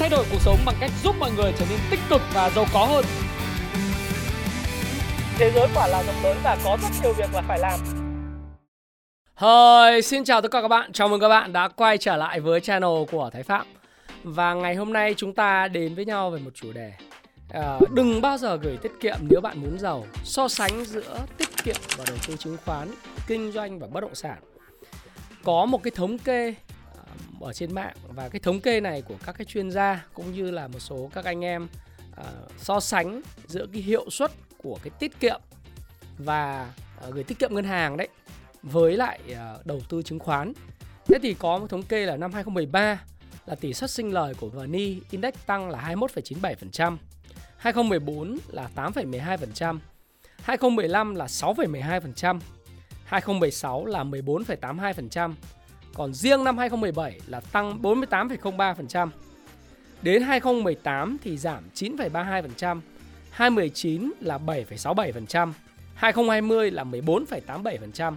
thay đổi cuộc sống bằng cách giúp mọi người trở nên tích cực và giàu có hơn. Thế giới quả là rộng lớn và có rất nhiều việc là phải làm. Hơi, xin chào tất cả các bạn, chào mừng các bạn đã quay trở lại với channel của Thái Phạm. Và ngày hôm nay chúng ta đến với nhau về một chủ đề. À, Đừng bao giờ gửi tiết kiệm nếu bạn muốn giàu. So sánh giữa tiết kiệm và đầu tư chứng khoán, kinh doanh và bất động sản. Có một cái thống kê ở trên mạng và cái thống kê này của các cái chuyên gia cũng như là một số các anh em à, so sánh giữa cái hiệu suất của cái tiết kiệm và à, gửi tiết kiệm ngân hàng đấy với lại à, đầu tư chứng khoán. Thế thì có một thống kê là năm 2013 là tỷ suất sinh lời của VNI Index tăng là 21,97%, 2014 là 8,12%, 2015 là 6,12%, 2016 là 14,82%, còn riêng năm 2017 là tăng 48,03%. Đến 2018 thì giảm 9,32%, 2019 là 7,67%, 2020 là 14,87%,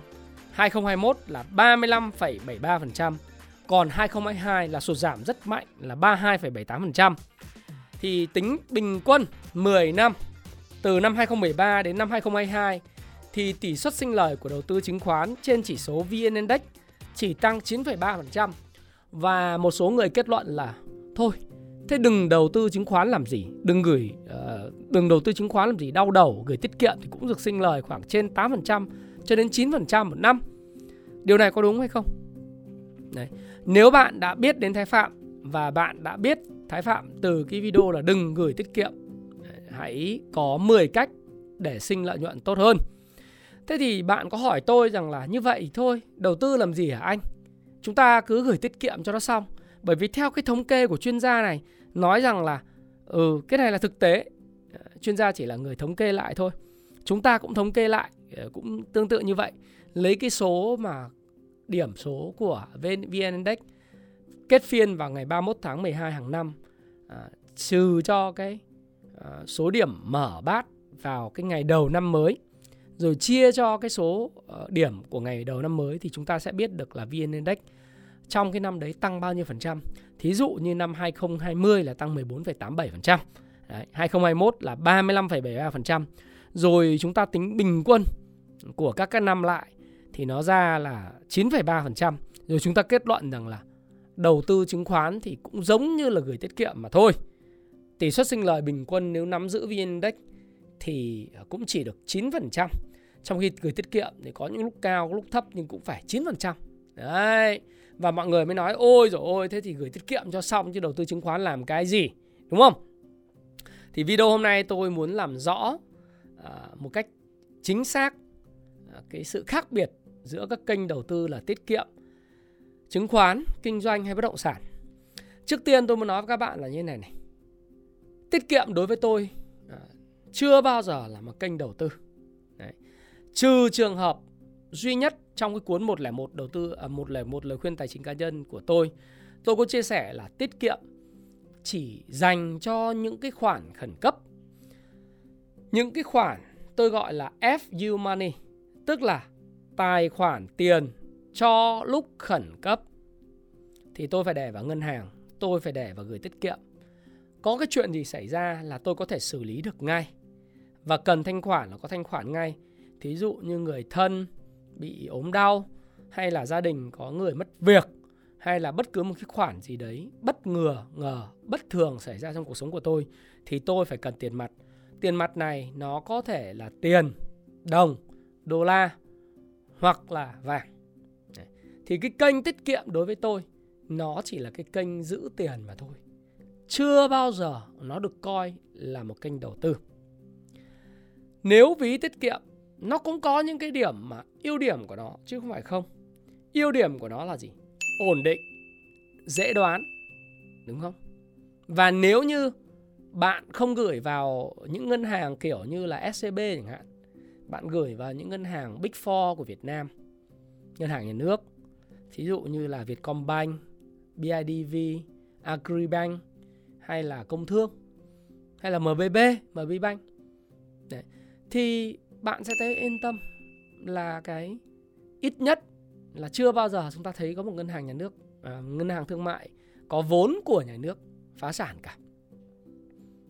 2021 là 35,73%, còn 2022 là sụt giảm rất mạnh là 32,78%. Thì tính bình quân 10 năm từ năm 2013 đến năm 2022 thì tỷ suất sinh lời của đầu tư chứng khoán trên chỉ số VN Index chỉ tăng 9,3% và một số người kết luận là thôi thế đừng đầu tư chứng khoán làm gì? Đừng gửi uh, đừng đầu tư chứng khoán làm gì? Đau đầu gửi tiết kiệm thì cũng được sinh lời khoảng trên 8% cho đến 9% một năm. Điều này có đúng hay không? Đấy. nếu bạn đã biết đến Thái Phạm và bạn đã biết Thái Phạm từ cái video là đừng gửi tiết kiệm hãy có 10 cách để sinh lợi nhuận tốt hơn. Thế thì bạn có hỏi tôi rằng là như vậy thôi, đầu tư làm gì hả anh? Chúng ta cứ gửi tiết kiệm cho nó xong. Bởi vì theo cái thống kê của chuyên gia này nói rằng là ừ cái này là thực tế. Ờ, chuyên gia chỉ là người thống kê lại thôi. Chúng ta cũng thống kê lại ờ, cũng tương tự như vậy. Lấy cái số mà điểm số của VN Index kết phiên vào ngày 31 tháng 12 hàng năm à, trừ cho cái à, số điểm mở bát vào cái ngày đầu năm mới rồi chia cho cái số ờ, điểm của ngày đầu năm mới thì chúng ta sẽ biết được là VN Index trong cái năm đấy tăng bao nhiêu phần trăm. Thí dụ như năm 2020 là tăng 14,87%. Đấy, 2021 là 35,73%. Rồi chúng ta tính bình quân của các cái năm lại thì nó ra là 9,3%. Rồi chúng ta kết luận rằng là đầu tư chứng khoán thì cũng giống như là gửi tiết kiệm mà thôi. Tỷ suất sinh lời bình quân nếu nắm giữ VN Index thì cũng chỉ được 9%. Trong khi gửi tiết kiệm thì có những lúc cao, có lúc thấp nhưng cũng phải 9%. Đấy. Và mọi người mới nói ôi rồi ôi thế thì gửi tiết kiệm cho xong chứ đầu tư chứng khoán làm cái gì? Đúng không? Thì video hôm nay tôi muốn làm rõ à, một cách chính xác à, cái sự khác biệt giữa các kênh đầu tư là tiết kiệm, chứng khoán, kinh doanh hay bất động sản. Trước tiên tôi muốn nói với các bạn là như thế này này. Tiết kiệm đối với tôi chưa bao giờ là một kênh đầu tư. Đấy. Trừ trường hợp duy nhất trong cái cuốn 101 đầu tư à, 101 lời khuyên tài chính cá nhân của tôi, tôi có chia sẻ là tiết kiệm chỉ dành cho những cái khoản khẩn cấp. Những cái khoản tôi gọi là FU money, tức là tài khoản tiền cho lúc khẩn cấp thì tôi phải để vào ngân hàng, tôi phải để vào gửi tiết kiệm. Có cái chuyện gì xảy ra là tôi có thể xử lý được ngay và cần thanh khoản là có thanh khoản ngay. Thí dụ như người thân bị ốm đau hay là gia đình có người mất việc hay là bất cứ một cái khoản gì đấy bất ngờ ngờ bất thường xảy ra trong cuộc sống của tôi thì tôi phải cần tiền mặt. Tiền mặt này nó có thể là tiền, đồng, đô la hoặc là vàng. Thì cái kênh tiết kiệm đối với tôi nó chỉ là cái kênh giữ tiền mà thôi. Chưa bao giờ nó được coi là một kênh đầu tư. Nếu ví tiết kiệm nó cũng có những cái điểm mà ưu điểm của nó chứ không phải không. Ưu điểm của nó là gì? Ổn định, dễ đoán, đúng không? Và nếu như bạn không gửi vào những ngân hàng kiểu như là SCB chẳng hạn, bạn gửi vào những ngân hàng Big Four của Việt Nam, ngân hàng nhà nước, thí dụ như là Vietcombank, BIDV, Agribank hay là Công Thương hay là MBB, MBBank. Đấy. Thì bạn sẽ thấy yên tâm là cái ít nhất là chưa bao giờ chúng ta thấy có một ngân hàng nhà nước à, ngân hàng thương mại có vốn của nhà nước phá sản cả.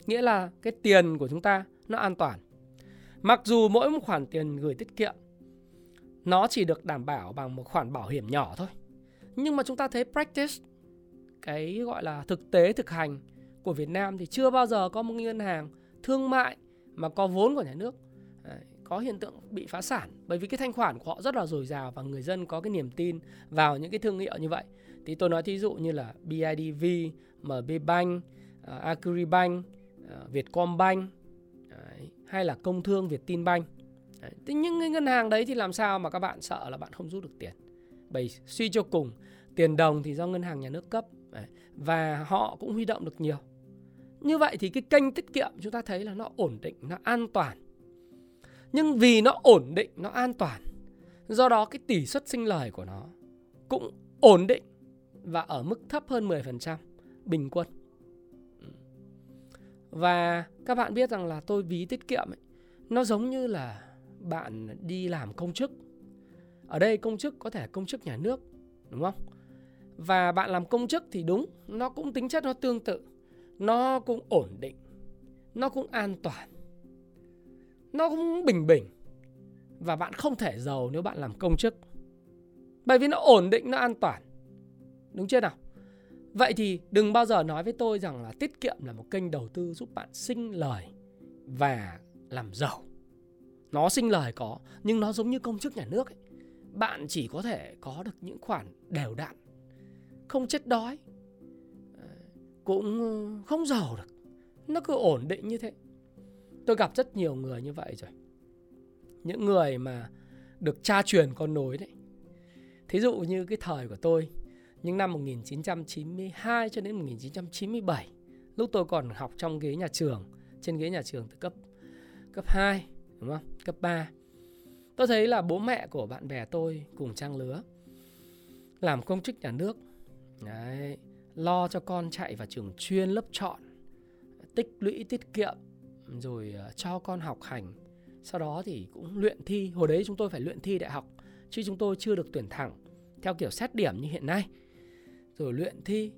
Nghĩa là cái tiền của chúng ta nó an toàn. Mặc dù mỗi một khoản tiền gửi tiết kiệm nó chỉ được đảm bảo bằng một khoản bảo hiểm nhỏ thôi. Nhưng mà chúng ta thấy practice cái gọi là thực tế thực hành của Việt Nam thì chưa bao giờ có một ngân hàng thương mại mà có vốn của nhà nước có hiện tượng bị phá sản bởi vì cái thanh khoản của họ rất là dồi dào và người dân có cái niềm tin vào những cái thương hiệu như vậy thì tôi nói thí dụ như là BIDV, MB Bank, à, uh, Agribank, uh, à, Vietcombank đấy, hay là Công Thương Vietinbank đấy. Thế những cái ngân hàng đấy thì làm sao mà các bạn sợ là bạn không rút được tiền bởi suy cho cùng tiền đồng thì do ngân hàng nhà nước cấp đấy. và họ cũng huy động được nhiều như vậy thì cái kênh tiết kiệm chúng ta thấy là nó ổn định nó an toàn nhưng vì nó ổn định nó an toàn do đó cái tỷ suất sinh lời của nó cũng ổn định và ở mức thấp hơn 10% bình quân. Và các bạn biết rằng là tôi ví tiết kiệm ấy, nó giống như là bạn đi làm công chức. Ở đây công chức có thể công chức nhà nước đúng không? Và bạn làm công chức thì đúng nó cũng tính chất nó tương tự nó cũng ổn định nó cũng an toàn nó cũng bình bình. Và bạn không thể giàu nếu bạn làm công chức. Bởi vì nó ổn định, nó an toàn. Đúng chưa nào? Vậy thì đừng bao giờ nói với tôi rằng là tiết kiệm là một kênh đầu tư giúp bạn sinh lời và làm giàu. Nó sinh lời có, nhưng nó giống như công chức nhà nước ấy. bạn chỉ có thể có được những khoản đều đặn, không chết đói ờ, cũng không giàu được. Nó cứ ổn định như thế tôi gặp rất nhiều người như vậy rồi. Những người mà được cha truyền con nối đấy. Thí dụ như cái thời của tôi, những năm 1992 cho đến 1997 lúc tôi còn học trong ghế nhà trường, trên ghế nhà trường từ cấp cấp 2 đúng không? Cấp 3 tôi thấy là bố mẹ của bạn bè tôi cùng trang lứa, làm công chức nhà nước, đấy, lo cho con chạy vào trường chuyên lớp chọn, tích lũy tiết kiệm rồi à, cho con học hành. Sau đó thì cũng luyện thi. Hồi đấy chúng tôi phải luyện thi đại học, chứ chúng tôi chưa được tuyển thẳng theo kiểu xét điểm như hiện nay. Rồi luyện thi.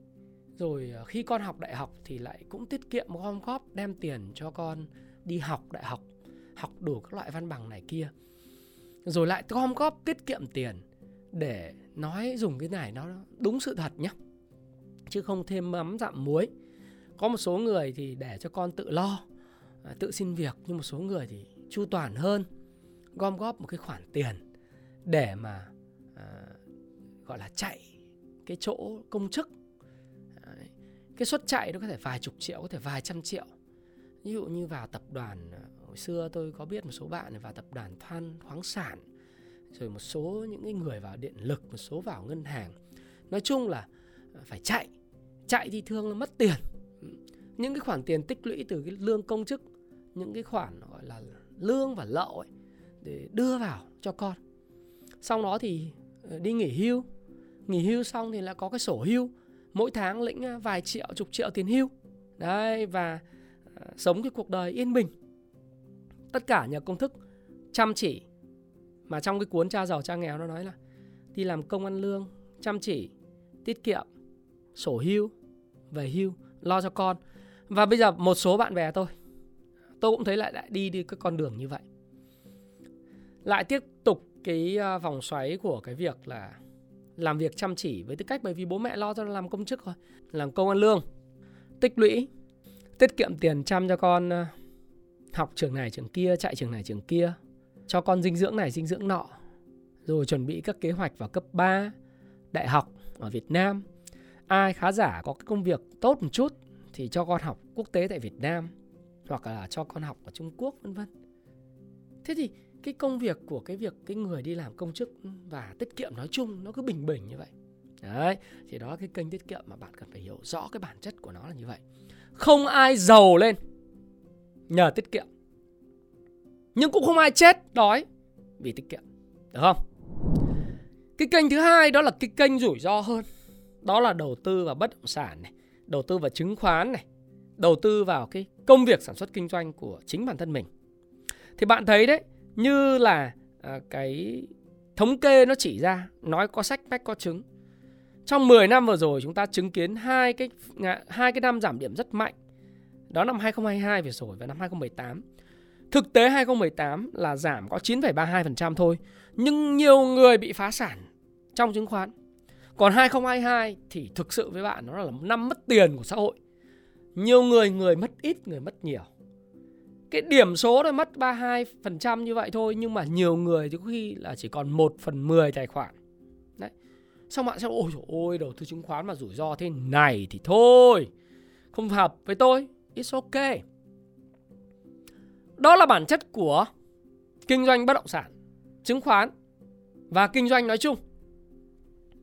Rồi à, khi con học đại học thì lại cũng tiết kiệm, gom góp, đem tiền cho con đi học đại học học đủ các loại văn bằng này kia. Rồi lại gom góp, tiết kiệm tiền để nói dùng cái này nó đúng sự thật nhé chứ không thêm mắm dặm muối. Có một số người thì để cho con tự lo. À, tự xin việc nhưng một số người thì chu toàn hơn gom góp một cái khoản tiền để mà à, gọi là chạy cái chỗ công chức. Đấy. cái suất chạy nó có thể vài chục triệu có thể vài trăm triệu. Ví dụ như vào tập đoàn à, hồi xưa tôi có biết một số bạn vào tập đoàn than khoáng sản rồi một số những cái người vào điện lực một số vào ngân hàng. Nói chung là à, phải chạy chạy thì thường là mất tiền. Những cái khoản tiền tích lũy từ cái lương công chức những cái khoản gọi là lương và lậu ấy để đưa vào cho con. Sau đó thì ờ, đi nghỉ hưu. Nghỉ hưu xong thì là có cái sổ hưu. Mỗi tháng lĩnh ờ, vài triệu, chục triệu tiền hưu. Đấy, và ờ, sống cái cuộc đời yên bình. Tất cả nhờ công thức chăm chỉ. Mà trong cái cuốn cha giàu, cha nghèo nó nói là đi làm công ăn lương, chăm chỉ, tiết kiệm, sổ hưu, về hưu, lo cho con. Và bây giờ một số bạn bè tôi tôi cũng thấy lại lại đi đi cái con đường như vậy. Lại tiếp tục cái à, vòng xoáy của cái việc là làm việc chăm chỉ với tư cách bởi vì bố mẹ lo cho làm công chức thôi, làm công ăn lương, tích lũy, tiết kiệm tiền chăm cho con à, học trường này trường kia, chạy trường này trường kia, cho con dinh dưỡng này dinh dưỡng nọ, rồi chuẩn bị các kế hoạch vào cấp 3 đại học ở Việt Nam. Ai khá giả có cái công việc tốt một chút thì cho con học quốc tế tại Việt Nam hoặc là cho con học ở Trung Quốc vân vân. Thế thì cái công việc của cái việc cái người đi làm công chức và tiết kiệm nói chung nó cứ bình bình như vậy. Đấy, thì đó là cái kênh tiết kiệm mà bạn cần phải hiểu rõ cái bản chất của nó là như vậy. Không ai giàu lên nhờ tiết kiệm. Nhưng cũng không ai chết đói vì tiết kiệm. Được không? Cái kênh thứ hai đó là cái kênh rủi ro hơn đó là đầu tư vào bất động sản này đầu tư vào chứng khoán này đầu tư vào cái công việc sản xuất kinh doanh của chính bản thân mình thì bạn thấy đấy như là à, cái thống kê nó chỉ ra nói có sách bách có chứng trong 10 năm vừa rồi chúng ta chứng kiến hai cái à, hai cái năm giảm điểm rất mạnh. Đó năm 2022 vừa rồi và năm 2018. Thực tế 2018 là giảm có 9,32% thôi, nhưng nhiều người bị phá sản trong chứng khoán. Còn 2022 thì thực sự với bạn nó là một năm mất tiền của xã hội. Nhiều người người mất ít, người mất nhiều. Cái điểm số nó mất 32% như vậy thôi nhưng mà nhiều người thì có khi là chỉ còn 1 phần 10 tài khoản. Đấy. Xong bạn sẽ ôi trời ôi đầu tư chứng khoán mà rủi ro thế này thì thôi. Không hợp với tôi. It's ok Đó là bản chất của kinh doanh bất động sản, chứng khoán và kinh doanh nói chung.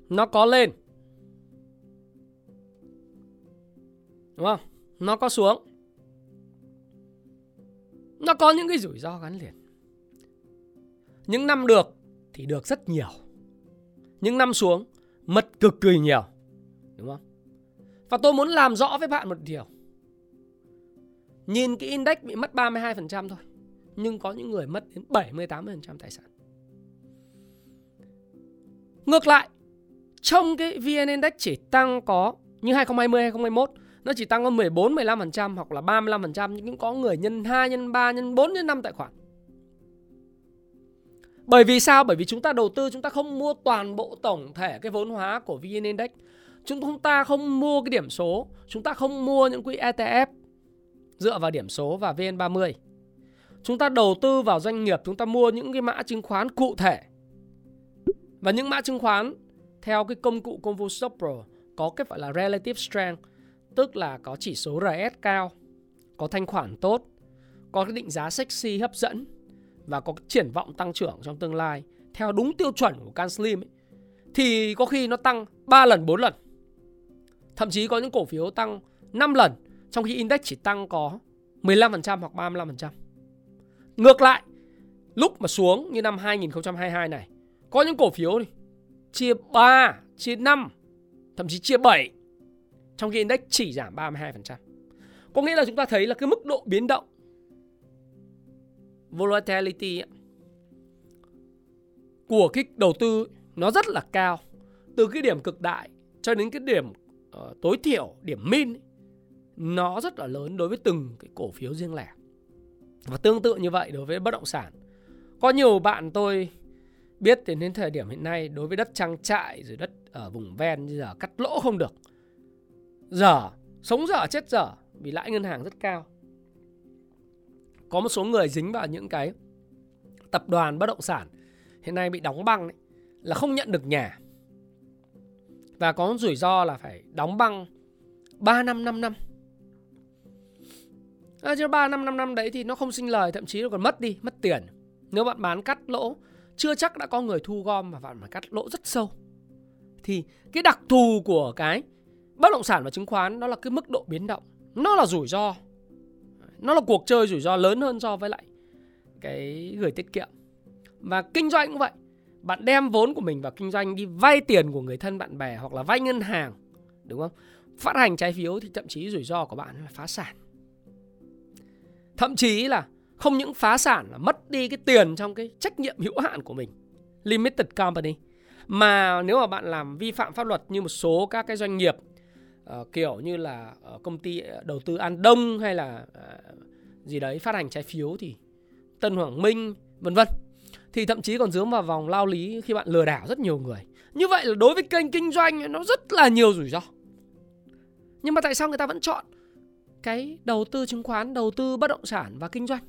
Nó có lên. Đúng không? Nó có xuống. Nó có những cái rủi ro gắn liền. Những năm được thì được rất nhiều. Những năm xuống mất cực kỳ nhiều. Đúng không? Và tôi muốn làm rõ với bạn một điều. Nhìn cái index bị mất 32% thôi. Nhưng có những người mất đến 70-80% tài sản. Ngược lại, trong cái VN Index chỉ tăng có như 2020 2021 nó chỉ tăng có 14 15% hoặc là 35% nhưng cũng có người nhân 2 nhân 3 nhân 4 nhân 5 tài khoản. Bởi vì sao? Bởi vì chúng ta đầu tư chúng ta không mua toàn bộ tổng thể cái vốn hóa của VN Index. Chúng ta không mua cái điểm số, chúng ta không mua những quỹ ETF dựa vào điểm số và VN30. Chúng ta đầu tư vào doanh nghiệp, chúng ta mua những cái mã chứng khoán cụ thể. Và những mã chứng khoán theo cái công cụ Convo Stock Pro có cái gọi là relative strength, tức là có chỉ số RS cao, có thanh khoản tốt, có cái định giá sexy hấp dẫn và có triển vọng tăng trưởng trong tương lai theo đúng tiêu chuẩn của Can Slim ấy, thì có khi nó tăng 3 lần, 4 lần. Thậm chí có những cổ phiếu tăng 5 lần trong khi index chỉ tăng có 15% hoặc 35%. Ngược lại, lúc mà xuống như năm 2022 này, có những cổ phiếu này, chia 3, chia 5, thậm chí chia 7, trong khi index chỉ giảm 32%. Có nghĩa là chúng ta thấy là cái mức độ biến động volatility ấy, của cái đầu tư nó rất là cao. Từ cái điểm cực đại cho đến cái điểm uh, tối thiểu, điểm min ấy, nó rất là lớn đối với từng cái cổ phiếu riêng lẻ. Và tương tự như vậy đối với bất động sản. Có nhiều bạn tôi biết thì đến thời điểm hiện nay đối với đất trang trại rồi đất ở vùng ven bây giờ cắt lỗ không được dở sống dở chết dở vì lãi ngân hàng rất cao. Có một số người dính vào những cái tập đoàn bất động sản hiện nay bị đóng băng ấy, là không nhận được nhà. Và có rủi ro là phải đóng băng 3 năm 5 năm à, chứ 3 năm 5 năm đấy thì nó không sinh lời thậm chí nó còn mất đi mất tiền nếu bạn bán cắt lỗ chưa chắc đã có người thu gom và bạn phải cắt lỗ rất sâu thì cái đặc thù của cái bất động sản và chứng khoán nó là cái mức độ biến động. Nó là rủi ro. Nó là cuộc chơi rủi ro lớn hơn so với lại cái gửi tiết kiệm. Và kinh doanh cũng vậy. Bạn đem vốn của mình vào kinh doanh đi vay tiền của người thân bạn bè hoặc là vay ngân hàng, đúng không? Phát hành trái phiếu thì thậm chí rủi ro của bạn là phá sản. Thậm chí là không những phá sản là mất đi cái tiền trong cái trách nhiệm hữu hạn của mình. Limited company. Mà nếu mà bạn làm vi phạm pháp luật như một số các cái doanh nghiệp uh, kiểu như là uh, công ty ờ, đầu tư An Đông hay là uh, gì đấy phát hành trái phiếu thì Tân Hoàng Minh vân vân thì thậm chí còn dướng vào vòng lao lý khi bạn lừa đảo rất nhiều người. Như vậy là đối với kênh kinh doanh nó rất là nhiều rủi ro. Nhưng mà tại sao người ta vẫn chọn cái đầu tư chứng khoán, đầu tư bất động sản và kinh doanh.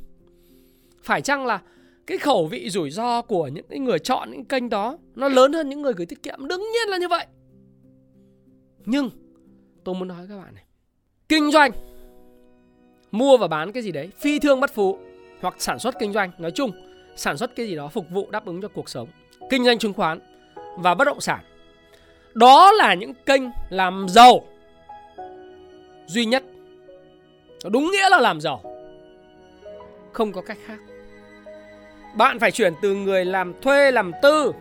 Phải chăng là cái khẩu vị rủi ro của những người chọn những kênh đó nó lớn hơn những người gửi tiết kiệm? Đương nhiên là như vậy. Nhưng tôi muốn nói với các bạn này. Kinh doanh. Mua và bán cái gì đấy, phi thương bất phú hoặc sản xuất kinh doanh, nói chung, sản xuất cái gì đó phục vụ đáp ứng cho cuộc sống. Kinh doanh chứng khoán và bất động sản. Đó là những kênh làm giàu duy nhất. Đúng nghĩa là làm giàu. Không có cách khác. Bạn phải chuyển từ người làm thuê, làm tư,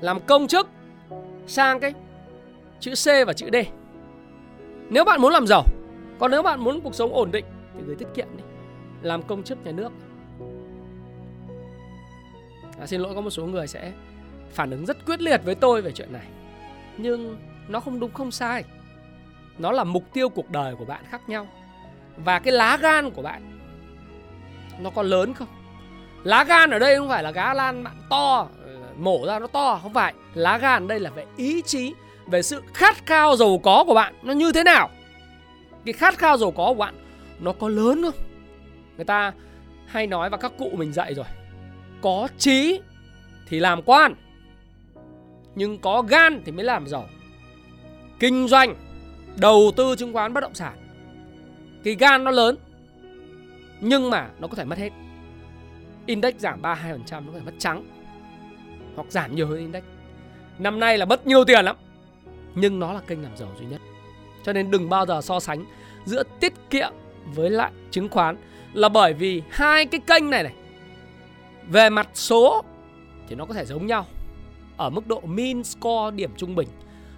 làm công chức sang cái chữ C và chữ D nếu bạn muốn làm giàu còn nếu bạn muốn cuộc sống ổn định thì gửi tiết kiệm đi. Làm công chức nhà nước. À, xin lỗi có một số người sẽ phản ứng rất quyết liệt với tôi về chuyện này. Nhưng nó không đúng không sai. Nó là mục tiêu cuộc đời của bạn khác nhau. Và cái lá gan của bạn nó có lớn không? Lá gan ở đây không phải là gá lan bạn to ờ, mổ ra nó to không phải. Lá gan đây là về ý chí về sự khát khao giàu có của bạn nó như thế nào? Cái khát khao giàu có của bạn nó có lớn không? Người ta hay nói và các cụ mình dạy rồi, có trí thì làm quan, nhưng có gan thì mới làm giàu. Kinh doanh, đầu tư chứng khoán bất động sản cái gan nó lớn, nhưng mà nó có thể mất hết. Index giảm 32% nó có thể mất trắng hoặc giảm nhiều hơn index. Năm nay là mất nhiều tiền lắm nhưng nó là kênh làm giàu duy nhất cho nên đừng bao giờ so sánh giữa tiết kiệm với lại chứng khoán là bởi vì hai cái kênh này này về mặt số thì nó có thể giống nhau ở mức độ min score điểm trung bình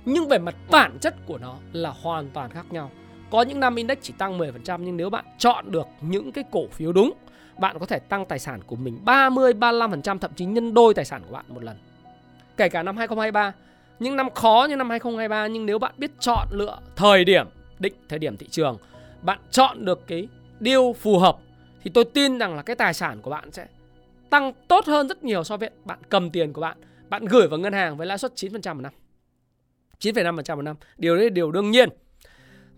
nhưng về mặt bản chất của nó là hoàn toàn khác nhau có những năm index chỉ tăng 10% nhưng nếu bạn chọn được những cái cổ phiếu đúng bạn có thể tăng tài sản của mình 30 35% thậm chí nhân đôi tài sản của bạn một lần. Kể cả năm 2023, những năm khó như năm 2023 nhưng nếu bạn biết chọn lựa thời điểm định thời điểm thị trường, bạn chọn được cái deal phù hợp thì tôi tin rằng là cái tài sản của bạn sẽ tăng tốt hơn rất nhiều so với bạn cầm tiền của bạn, bạn gửi vào ngân hàng với lãi suất 9% một năm. 9,5% một năm. Điều đấy là điều đương nhiên.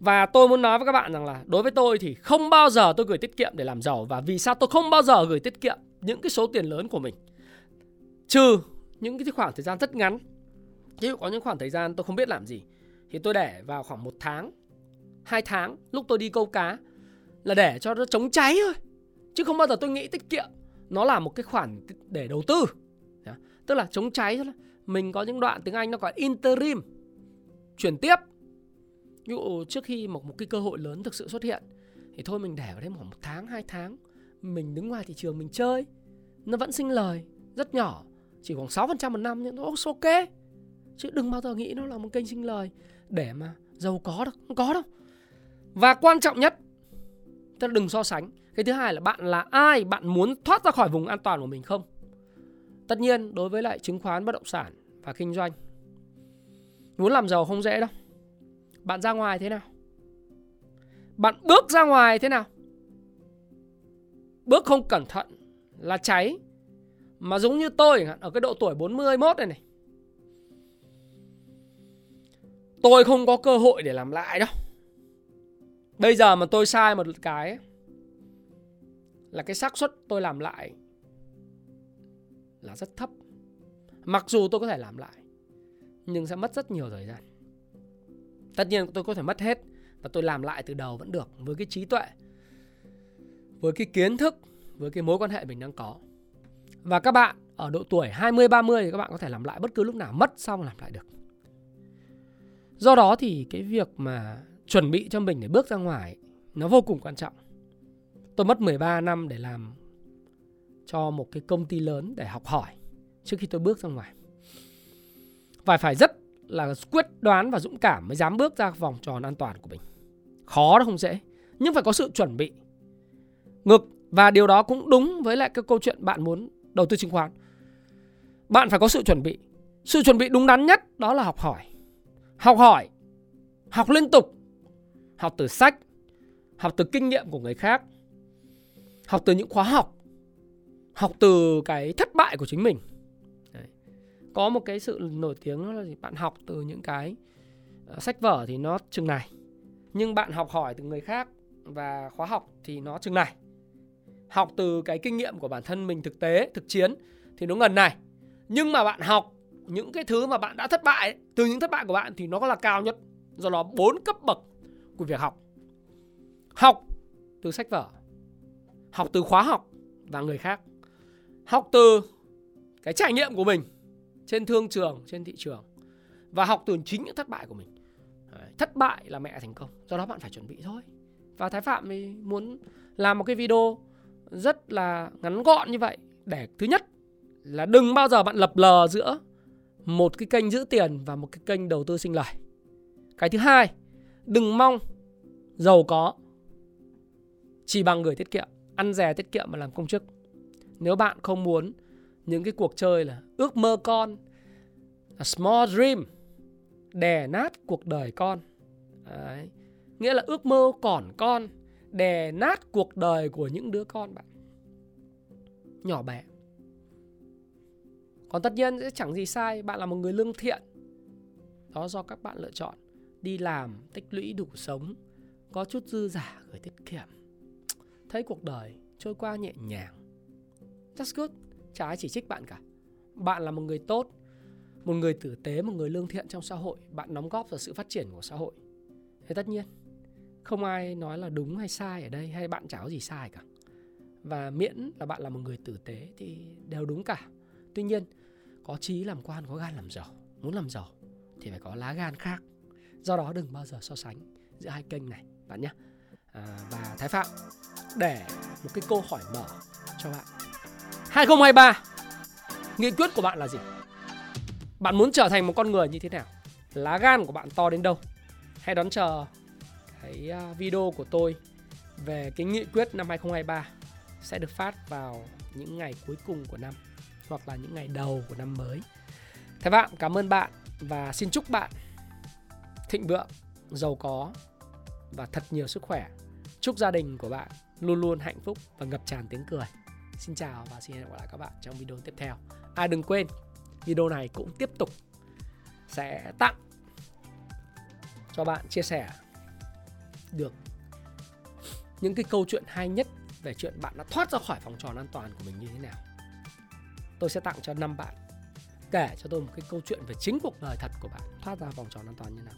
Và tôi muốn nói với các bạn rằng là đối với tôi thì không bao giờ tôi gửi tiết kiệm để làm giàu và vì sao tôi không bao giờ gửi tiết kiệm những cái số tiền lớn của mình. Trừ những cái khoảng thời gian rất ngắn. Ví dụ có những khoảng thời gian tôi không biết làm gì thì tôi để vào khoảng một tháng, hai tháng lúc tôi đi câu cá là để cho nó chống cháy thôi. Chứ không bao giờ tôi nghĩ tiết kiệm nó là một cái khoản để đầu tư. Tức là chống cháy thôi. Mình có những đoạn tiếng Anh nó gọi interim chuyển tiếp ví dụ trước khi một, một cái cơ hội lớn thực sự xuất hiện thì thôi mình để vào đây khoảng một tháng hai tháng mình đứng ngoài thị trường mình chơi nó vẫn sinh lời rất nhỏ chỉ khoảng 6% một năm nhưng nó ok chứ đừng bao giờ nghĩ nó là một kênh sinh lời để mà giàu có được không có đâu và quan trọng nhất tức là đừng so sánh cái thứ hai là bạn là ai, bạn muốn thoát ra khỏi vùng an toàn của mình không tất nhiên, đối với lại chứng khoán bất động sản và kinh doanh, muốn làm giàu không dễ đâu bạn ra ngoài thế nào? Bạn bước ra ngoài thế nào? Bước không cẩn thận là cháy. Mà giống như tôi ở cái độ tuổi 41 này này. Tôi không có cơ hội để làm lại đâu. Bây giờ mà tôi sai một cái là cái xác suất tôi làm lại là rất thấp. Mặc dù tôi có thể làm lại nhưng sẽ mất rất nhiều thời gian. Tất nhiên tôi có thể mất hết và tôi làm lại từ đầu vẫn được với cái trí tuệ, với cái kiến thức, với cái mối quan hệ mình đang có. Và các bạn ở độ tuổi 20 30 thì các bạn có thể làm lại bất cứ lúc nào mất xong làm lại được. Do đó thì cái việc mà chuẩn bị cho mình để bước ra ngoài nó vô cùng quan trọng. Tôi mất 13 năm để làm cho một cái công ty lớn để học hỏi trước khi tôi bước ra ngoài. Và phải rất là quyết đoán và dũng cảm mới dám bước ra vòng tròn an toàn của mình. Khó đó không dễ, nhưng phải có sự chuẩn bị. ngược và điều đó cũng đúng với lại cái câu chuyện bạn muốn đầu tư chứng khoán. Bạn phải có sự chuẩn bị. Sự chuẩn bị đúng đắn nhất đó là học hỏi. Học hỏi, học liên tục, học từ sách, học từ kinh nghiệm của người khác, học từ những khóa học, học từ cái thất bại của chính mình. Có một cái sự nổi tiếng đó là bạn học từ những cái ờ, sách vở thì nó chừng này nhưng bạn học hỏi từ người khác và khóa học thì nó chừng này. Học từ cái kinh nghiệm của bản thân mình thực tế thực chiến thì nó gần này. Nhưng mà bạn học những cái thứ mà bạn đã thất bại từ những thất bại của bạn thì nó là cao nhất. Do đó bốn cấp bậc của việc học. Học từ sách vở, học từ khóa học và người khác. Học từ cái trải nghiệm của mình trên thương trường, trên thị trường và học từ chính những thất bại của mình. Thất bại là mẹ thành công, do đó bạn phải chuẩn bị thôi. Và thái phạm thì muốn làm một cái video rất là ngắn gọn như vậy để thứ nhất là đừng bao giờ bạn lập lờ giữa một cái kênh giữ tiền và một cái kênh đầu tư sinh lời cái thứ hai, đừng mong giàu có chỉ bằng gửi tiết kiệm, ăn rẻ tiết kiệm mà làm công chức nếu bạn không muốn những cái cuộc chơi là ước mơ con a small dream, đè nát cuộc đời con, Đấy. nghĩa là ước mơ còn con, đè nát cuộc đời của những đứa con bạn, nhỏ bé còn tất nhiên sẽ chẳng gì sai, bạn là một người lương thiện. Đó do các bạn lựa chọn, đi làm, tích lũy đủ sống, có chút dư giả gửi tiết kiệm. Thấy cuộc đời trôi qua nhẹ nhàng. That's good. Chả ai chỉ trích bạn cả. Bạn là một người tốt, một người tử tế, một người lương thiện trong xã hội. Bạn đóng góp vào sự phát triển của xã hội. Thế tất nhiên, không ai nói là đúng hay sai ở đây, hay bạn chả có gì sai cả. Và miễn là bạn là một người tử tế thì đều đúng cả. Tuy nhiên có trí làm quan có gan làm giàu. Muốn làm giàu thì phải có lá gan khác. Do đó đừng bao giờ so sánh giữa hai kênh này bạn nhé. À, và thái phạm để một cái câu hỏi mở cho bạn. 2023 nghị quyết của bạn là gì? Bạn muốn trở thành một con người như thế nào? Lá gan của bạn to đến đâu? Hãy đón chờ cái à, video của tôi về cái nghị quyết năm 2023 sẽ được phát vào những ngày cuối cùng của năm hoặc là những ngày đầu của năm mới. Thái bạn, cảm ơn bạn và xin chúc bạn thịnh vượng, giàu có và thật nhiều sức khỏe. Chúc gia đình của bạn luôn luôn hạnh phúc và ngập tràn tiếng cười. Xin chào và xin hẹn gặp lại các bạn trong video tiếp theo. À đừng quên, video này cũng tiếp tục sẽ tặng cho bạn chia sẻ được những cái câu chuyện hay nhất về chuyện bạn đã thoát ra khỏi vòng tròn an toàn của mình như thế nào. Tôi sẽ tặng cho năm bạn kể cho tôi một cái câu chuyện về chính cuộc đời thật của bạn thoát ra vòng tròn an toàn như nào.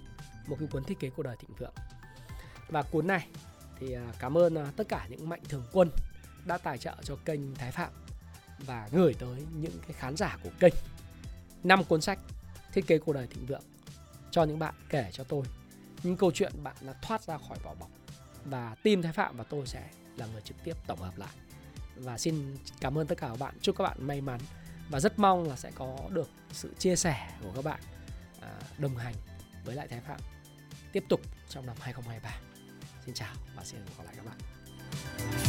Một cái cuốn thiết kế cuộc đời thịnh vượng. Và cuốn này thì à, cảm ơn à, tất cả những mạnh thường quân đã tài trợ cho kênh Thái Phạm và gửi tới những cái khán giả của kênh năm cuốn sách thiết kế cuộc đời thịnh vượng cho những bạn kể cho tôi những câu chuyện bạn đã thoát ra khỏi vỏ bọc và team Thái Phạm và tôi sẽ là người trực tiếp tổng hợp lại và xin cảm ơn tất cả các bạn. Chúc các bạn may mắn và rất mong là sẽ có được sự chia sẻ của các bạn à, đồng hành với lại Thái Phạm tiếp tục trong năm 2023 xin chào và xin hẹn gặp lại các bạn.